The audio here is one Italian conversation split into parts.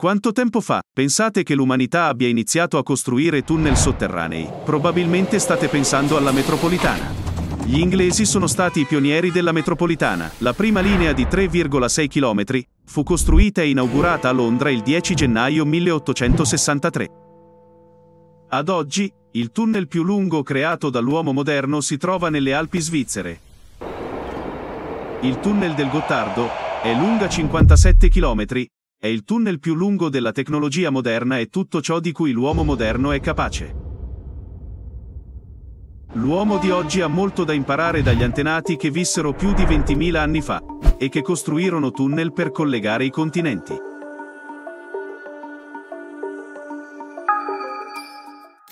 Quanto tempo fa pensate che l'umanità abbia iniziato a costruire tunnel sotterranei? Probabilmente state pensando alla metropolitana. Gli inglesi sono stati i pionieri della metropolitana. La prima linea di 3,6 km fu costruita e inaugurata a Londra il 10 gennaio 1863. Ad oggi, il tunnel più lungo creato dall'uomo moderno si trova nelle Alpi svizzere. Il tunnel del Gottardo è lunga 57 km è il tunnel più lungo della tecnologia moderna e tutto ciò di cui l'uomo moderno è capace. L'uomo di oggi ha molto da imparare dagli antenati che vissero più di 20.000 anni fa e che costruirono tunnel per collegare i continenti.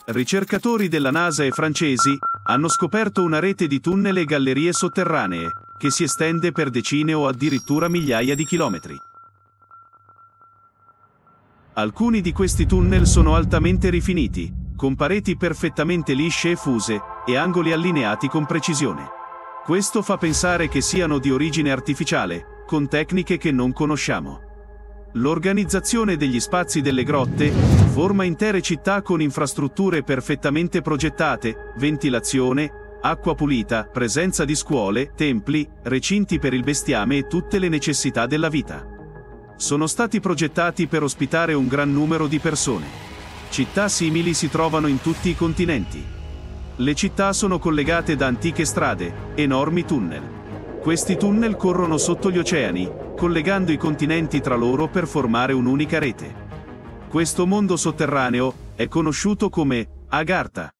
Ricercatori della NASA e francesi hanno scoperto una rete di tunnel e gallerie sotterranee che si estende per decine o addirittura migliaia di chilometri. Alcuni di questi tunnel sono altamente rifiniti, con pareti perfettamente lisce e fuse, e angoli allineati con precisione. Questo fa pensare che siano di origine artificiale, con tecniche che non conosciamo. L'organizzazione degli spazi delle grotte forma intere città con infrastrutture perfettamente progettate, ventilazione, acqua pulita, presenza di scuole, templi, recinti per il bestiame e tutte le necessità della vita sono stati progettati per ospitare un gran numero di persone. Città simili si trovano in tutti i continenti. Le città sono collegate da antiche strade, enormi tunnel. Questi tunnel corrono sotto gli oceani, collegando i continenti tra loro per formare un'unica rete. Questo mondo sotterraneo è conosciuto come Agartha.